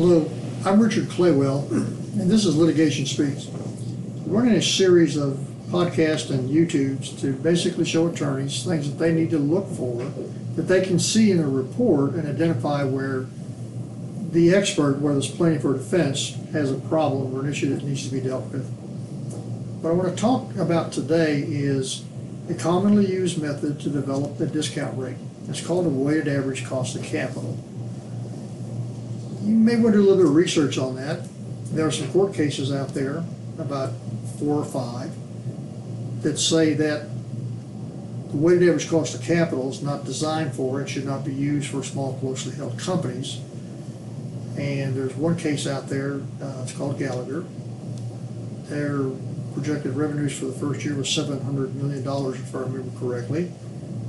Hello, I'm Richard Claywell, and this is Litigation Speaks. We're running a series of podcasts and YouTubes to basically show attorneys things that they need to look for, that they can see in a report and identify where the expert, whether it's plaintiff or defense, has a problem or an issue that needs to be dealt with. What I want to talk about today is a commonly used method to develop the discount rate. It's called a weighted average cost of capital. You may want to do a little bit of research on that. There are some court cases out there, about four or five, that say that the weighted average cost of capital is not designed for and should not be used for small closely held companies. And there's one case out there, uh, it's called Gallagher. Their projected revenues for the first year was seven hundred million dollars, if I remember correctly.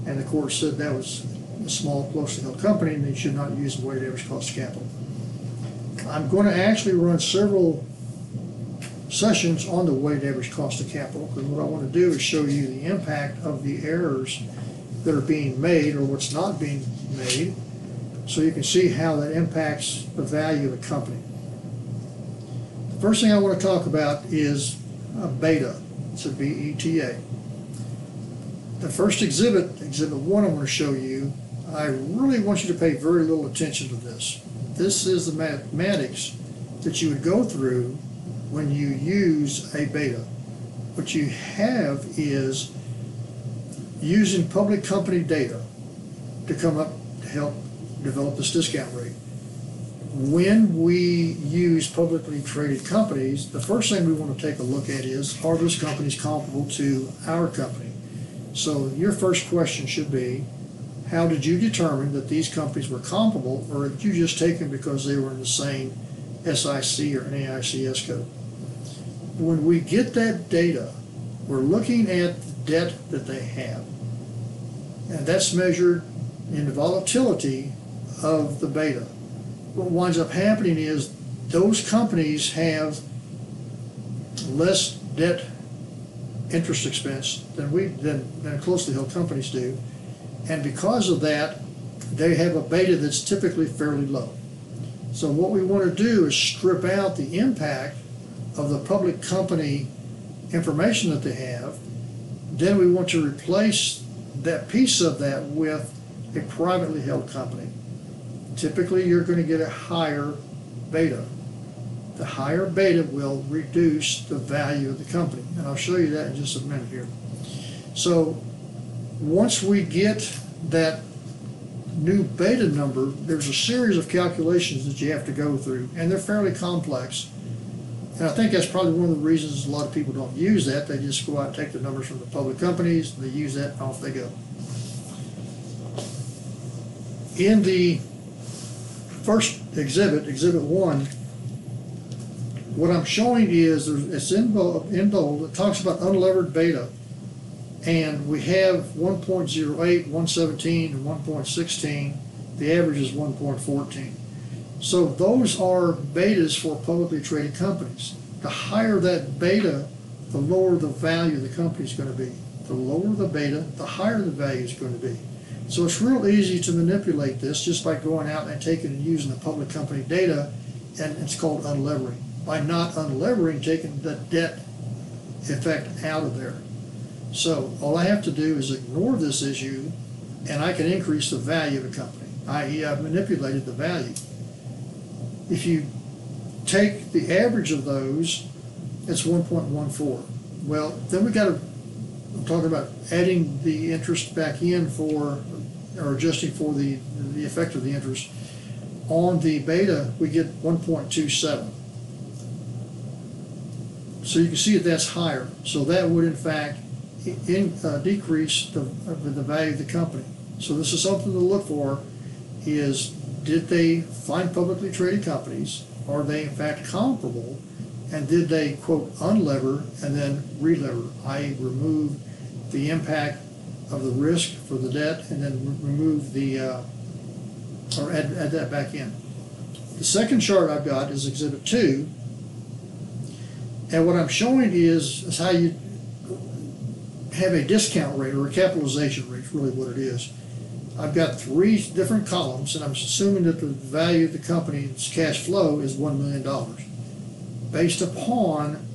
And the court said that was a small closely held company and they should not use the weighted average cost of capital. I'm going to actually run several sessions on the weighted average cost of capital, because what I want to do is show you the impact of the errors that are being made or what's not being made, so you can see how that impacts the value of the company. The first thing I want to talk about is beta. It's a B-E-T-A. The first exhibit, exhibit one I want to show you, I really want you to pay very little attention to this. This is the mathematics that you would go through when you use a beta. What you have is using public company data to come up to help develop this discount rate. When we use publicly traded companies, the first thing we want to take a look at is are those companies comparable to our company? So your first question should be, how did you determine that these companies were comparable, or did you just take them because they were in the same SIC or NAICS code? When we get that data, we're looking at the debt that they have, and that's measured in the volatility of the beta. What winds up happening is those companies have less debt interest expense than we than, than closely held companies do and because of that, they have a beta that's typically fairly low. So what we want to do is strip out the impact of the public company information that they have. Then we want to replace that piece of that with a privately held company. Typically, you're going to get a higher beta. The higher beta will reduce the value of the company. And I'll show you that in just a minute here. So once we get that new beta number, there's a series of calculations that you have to go through, and they're fairly complex. And I think that's probably one of the reasons a lot of people don't use that. They just go out and take the numbers from the public companies, they use that, and off they go. In the first exhibit, exhibit one, what I'm showing is it's in bold, in bold, it talks about unlevered beta. And we have 1.08, 117, and 1.16. The average is 1.14. So those are betas for publicly traded companies. The higher that beta, the lower the value the company is going to be. The lower the beta, the higher the value is going to be. So it's real easy to manipulate this just by going out and taking and using the public company data, and it's called unlevering. By not unlevering, taking the debt effect out of there. So all I have to do is ignore this issue and I can increase the value of a company, i.e. I've manipulated the value. If you take the average of those, it's 1.14. Well, then we've got to, I'm talking about adding the interest back in for, or adjusting for the, the effect of the interest. On the beta, we get 1.27. So you can see that that's higher. So that would in fact in, uh, decrease the, uh, the value of the company. So this is something to look for is did they find publicly traded companies? Are they in fact comparable? And did they, quote, unlever and then relever, i.e. remove the impact of the risk for the debt and then remove the, uh, or add, add that back in. The second chart I've got is Exhibit 2. And what I'm showing is, is how you have a discount rate or a capitalization rate, is really what it is. I've got three different columns, and I'm assuming that the value of the company's cash flow is one million dollars. Based upon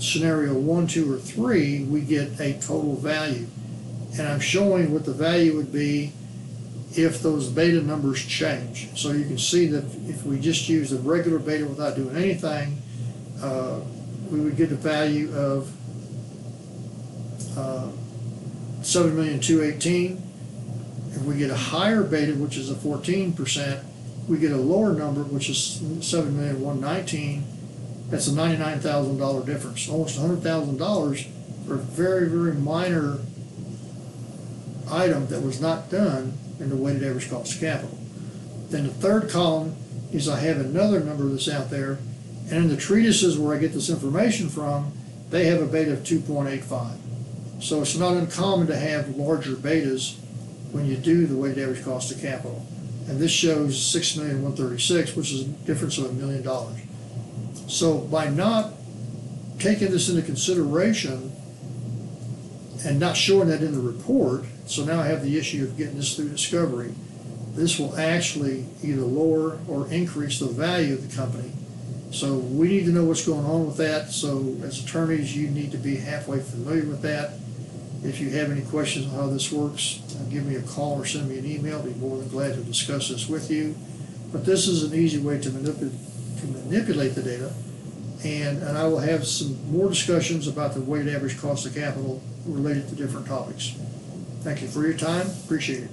scenario one, two, or three, we get a total value. And I'm showing what the value would be if those beta numbers change. So you can see that if we just use the regular beta without doing anything, uh, we would get a value of uh, seven million two eighteen. If we get a higher beta, which is a fourteen percent, we get a lower number, which is seven million one nineteen. That's a ninety-nine thousand dollar difference, almost hundred thousand dollars for a very, very minor item that was not done in the weighted average cost of capital. Then the third column is I have another number that's out there, and in the treatises where I get this information from, they have a beta of two point eight five. So it's not uncommon to have larger betas when you do the weighted average cost of capital. And this shows six million one thirty-six, which is a difference of a million dollars. So by not taking this into consideration and not showing that in the report, so now I have the issue of getting this through discovery, this will actually either lower or increase the value of the company. So we need to know what's going on with that, so as attorneys, you need to be halfway familiar with that. If you have any questions on how this works, uh, give me a call or send me an email, I'll be more than glad to discuss this with you. But this is an easy way to manipulate, to manipulate the data. And, and I will have some more discussions about the weighted average cost of capital related to different topics. Thank you for your time, appreciate it.